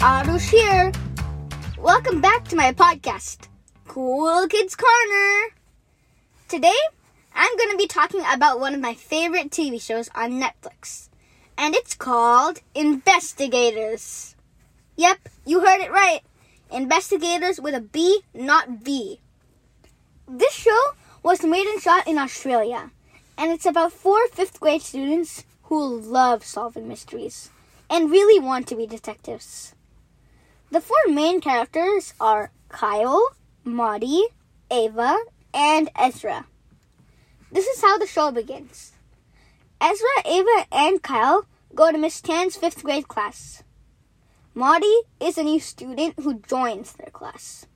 Arush here. Welcome back to my podcast, Cool Kids Corner. Today, I'm going to be talking about one of my favorite TV shows on Netflix, and it's called InBESTigators. Yep, you heard it right. InBESTigators with a B, not V. This show was made and shot in Australia, and it's about four fifth grade students who love solving mysteries and really want to be detectives. The four main characters are Kyle, Maudie, Ava, and Ezra. This is how the show begins. Ezra, Ava, and Kyle go to Miss Tan's fifth grade class. Maudie is a new student who joins their class.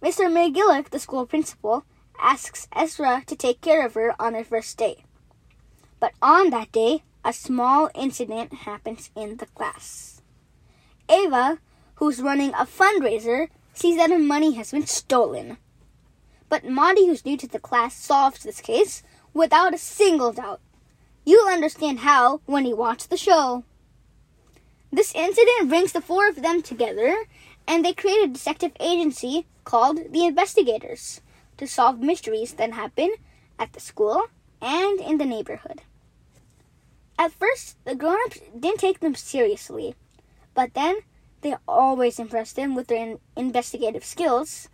Mr. McGillick, the school principal, asks Ezra to take care of her on their first day. But on that day, a small incident happens in the class. Ava, who's running a fundraiser, sees that her money has been stolen. But Maudie, who's new to the class, solves this case without a single doubt. You'll understand how when you watch the show. This incident brings the four of them together, and they create a detective agency called the InBESTigators to solve mysteries that happen at the school and in the neighborhood. At first, the grown ups didn't take them seriously, but then they always impressed them with their in- investigative skills.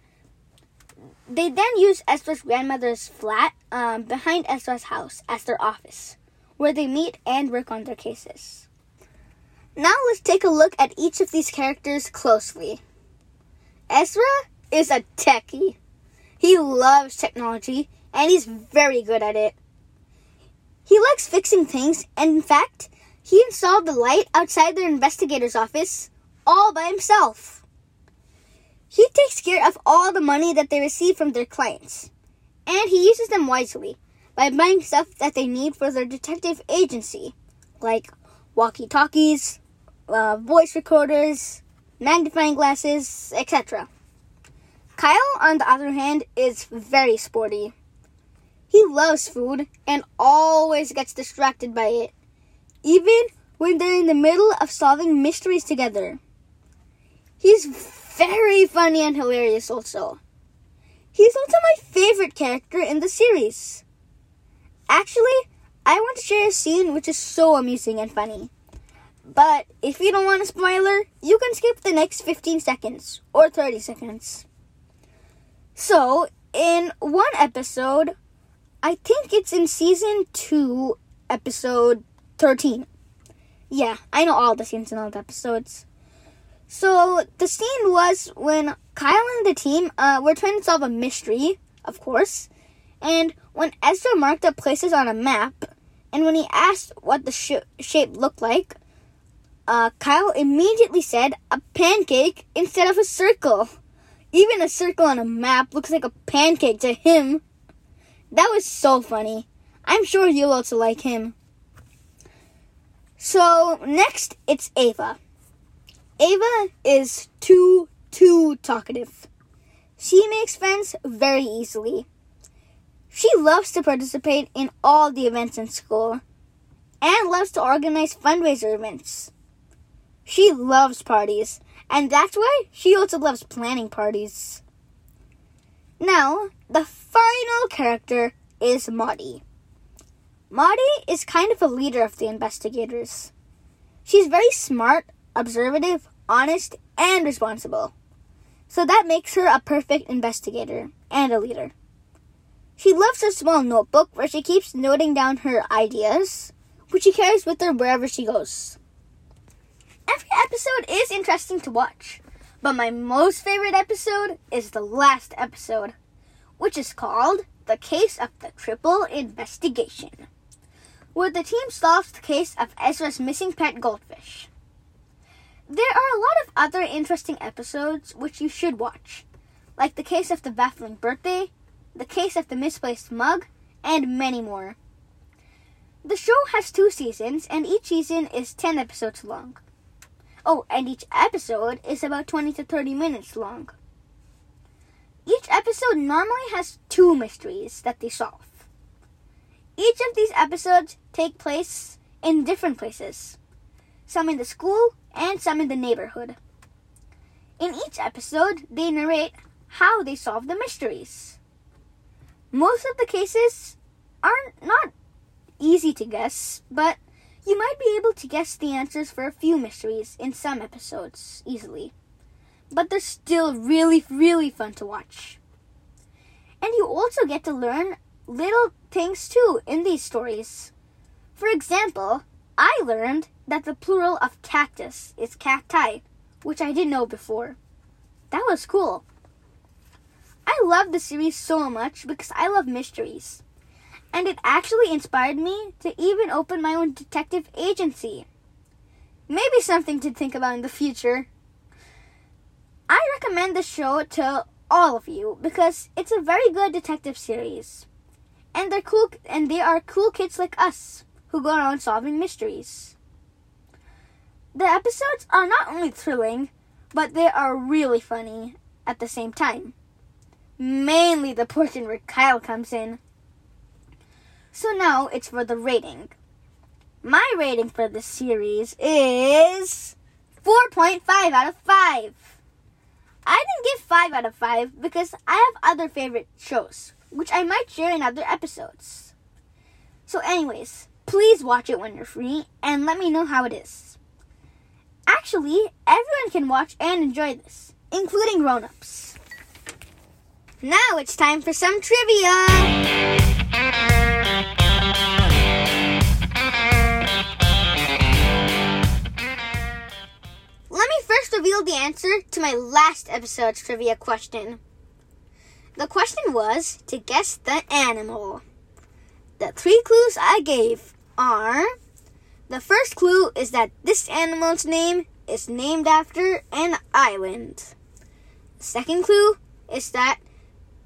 They then used Ezra's grandmother's flat um, behind Ezra's house as their office, where they meet and work on their cases. Now let's take a look at each of these characters closely. Ezra is a techie. He loves technology and he's very good at it. He likes fixing things, and in fact, he installed the light outside their investigator's office all by himself. He takes care of all the money that they receive from their clients, and he uses them wisely by buying stuff that they need for their detective agency, like walkie talkies, uh, voice recorders, magnifying glasses, etc. Kyle, on the other hand, is very sporty. He loves food and always gets distracted by it, even when they're in the middle of solving mysteries together. He's very funny and hilarious, also. He's also my favorite character in the series. Actually, I want to share a scene which is so amusing and funny. But if you don't want a spoiler, you can skip the next 15 seconds or 30 seconds. So, in one episode, I think it's in season 2, episode 13. Yeah, I know all the scenes in all the episodes. So, the scene was when Kyle and the team uh, were trying to solve a mystery, of course, and when Ezra marked up places on a map, and when he asked what the sh- shape looked like, uh, Kyle immediately said a pancake instead of a circle. Even a circle on a map looks like a pancake to him. That was so funny. I'm sure you'll also like him. So, next, it's Ava. Ava is too, too talkative. She makes friends very easily. She loves to participate in all the events in school and loves to organize fundraiser events. She loves parties, and that's why she also loves planning parties. Now, the final character is Maudie. Maudie is kind of a leader of the investigators. She's very smart, observative, honest, and responsible. So that makes her a perfect investigator and a leader. She loves her small notebook where she keeps noting down her ideas, which she carries with her wherever she goes. Every episode is interesting to watch, but my most favorite episode is the last episode, which is called The Case of the Triple Investigation, where the team solves the case of Ezra's missing pet goldfish. There are a lot of other interesting episodes which you should watch, like the case of the baffling birthday, the case of the misplaced mug, and many more. The show has two seasons, and each season is 10 episodes long. Oh, and each episode is about 20 to 30 minutes long. Each episode normally has two mysteries that they solve. Each of these episodes take place in different places, some in the school and some in the neighborhood. In each episode, they narrate how they solve the mysteries. Most of the cases are not easy to guess, but you might be able to guess the answers for a few mysteries in some episodes easily. But they're still really, really fun to watch. And you also get to learn little things too in these stories. For example, I learned that the plural of cactus is cacti, which I didn't know before. That was cool. I love the series so much because I love mysteries. And it actually inspired me to even open my own detective agency. Maybe something to think about in the future. I recommend the show to all of you because it's a very good detective series. And they're cool and they are cool kids like us who go around solving mysteries. The episodes are not only thrilling, but they are really funny at the same time mainly the portion where Kyle comes in. So now it's for the rating. My rating for this series is 4.5 out of 5. I didn't give 5 out of 5 because I have other favorite shows, which I might share in other episodes. So, anyways, please watch it when you're free and let me know how it is. Actually, everyone can watch and enjoy this, including grown ups. Now it's time for some trivia. Let me first reveal the answer to my last episode's trivia question. The question was to guess the animal. The three clues I gave are the first clue is that this animal's name is named after an island. The second clue is that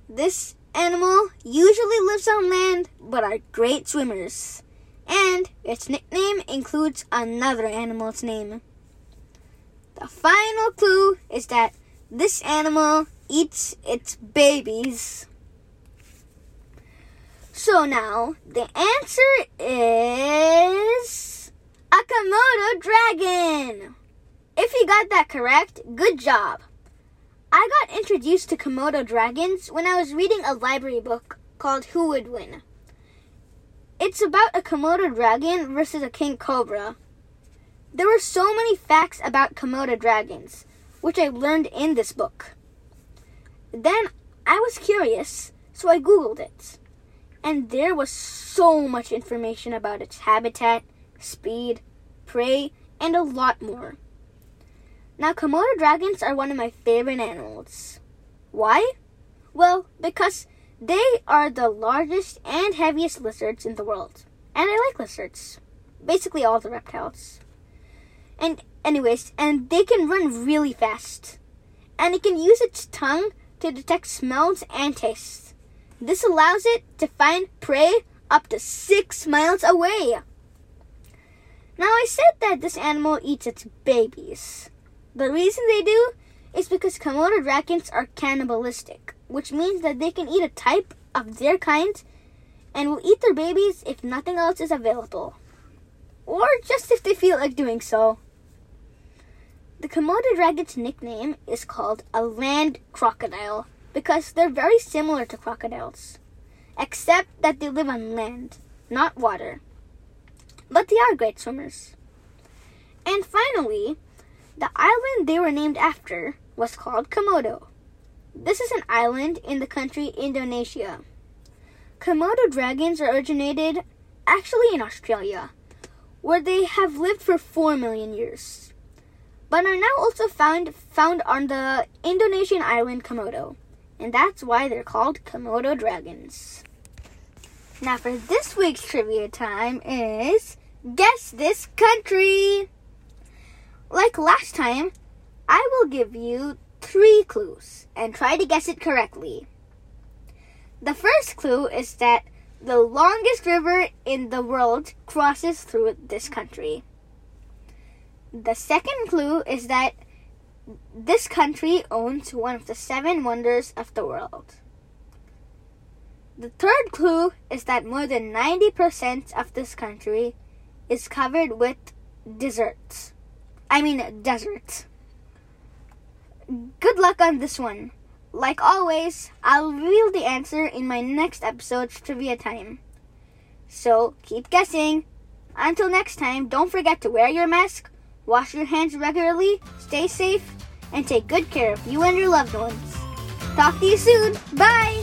this animal usually lives on land but are great swimmers, and its nickname includes another animal's name. The final clue is that this animal eats its babies. So now, the answer is a Komodo dragon. If you got that correct, good job. I got introduced to Komodo dragons when I was reading a library book called Who Would Win. It's about a Komodo dragon versus a king cobra. There were so many facts about Komodo dragons, which I learned in this book. Then I was curious, so I googled it. And there was so much information about its habitat, speed, prey, and a lot more. Now, Komodo dragons are one of my favorite animals. Why? Well, because they are the largest and heaviest lizards in the world. And I like lizards. Basically, all the reptiles. And, anyways, and they can run really fast. And it can use its tongue to detect smells and tastes. This allows it to find prey up to six miles away. Now, I said that this animal eats its babies. The reason they do is because Komodo dragons are cannibalistic, which means that they can eat a type of their kind and will eat their babies if nothing else is available, or just if they feel like doing so. The Komodo dragon's nickname is called a land crocodile because they're very similar to crocodiles, except that they live on land, not water. But they are great swimmers. And finally, the island they were named after was called Komodo. This is an island in the country Indonesia. Komodo dragons originated actually in Australia, where they have lived for 4 million years, but are now also found found on the Indonesian island Komodo, and that's why they're called Komodo dragons. Now for this week's trivia time is guess this country. Like last time, I will give you three clues and try to guess it correctly. The first clue is that the longest river in the world crosses through this country. The second clue is that this country owns one of the seven wonders of the world. The third clue is that more than 90% of this country is covered with deserts. I mean, desert. Good luck on this one. Like always, I'll reveal the answer in my next episode's trivia time. So keep guessing. Until next time, don't forget to wear your mask, wash your hands regularly, stay safe, and take good care of you and your loved ones. Talk to you soon. Bye.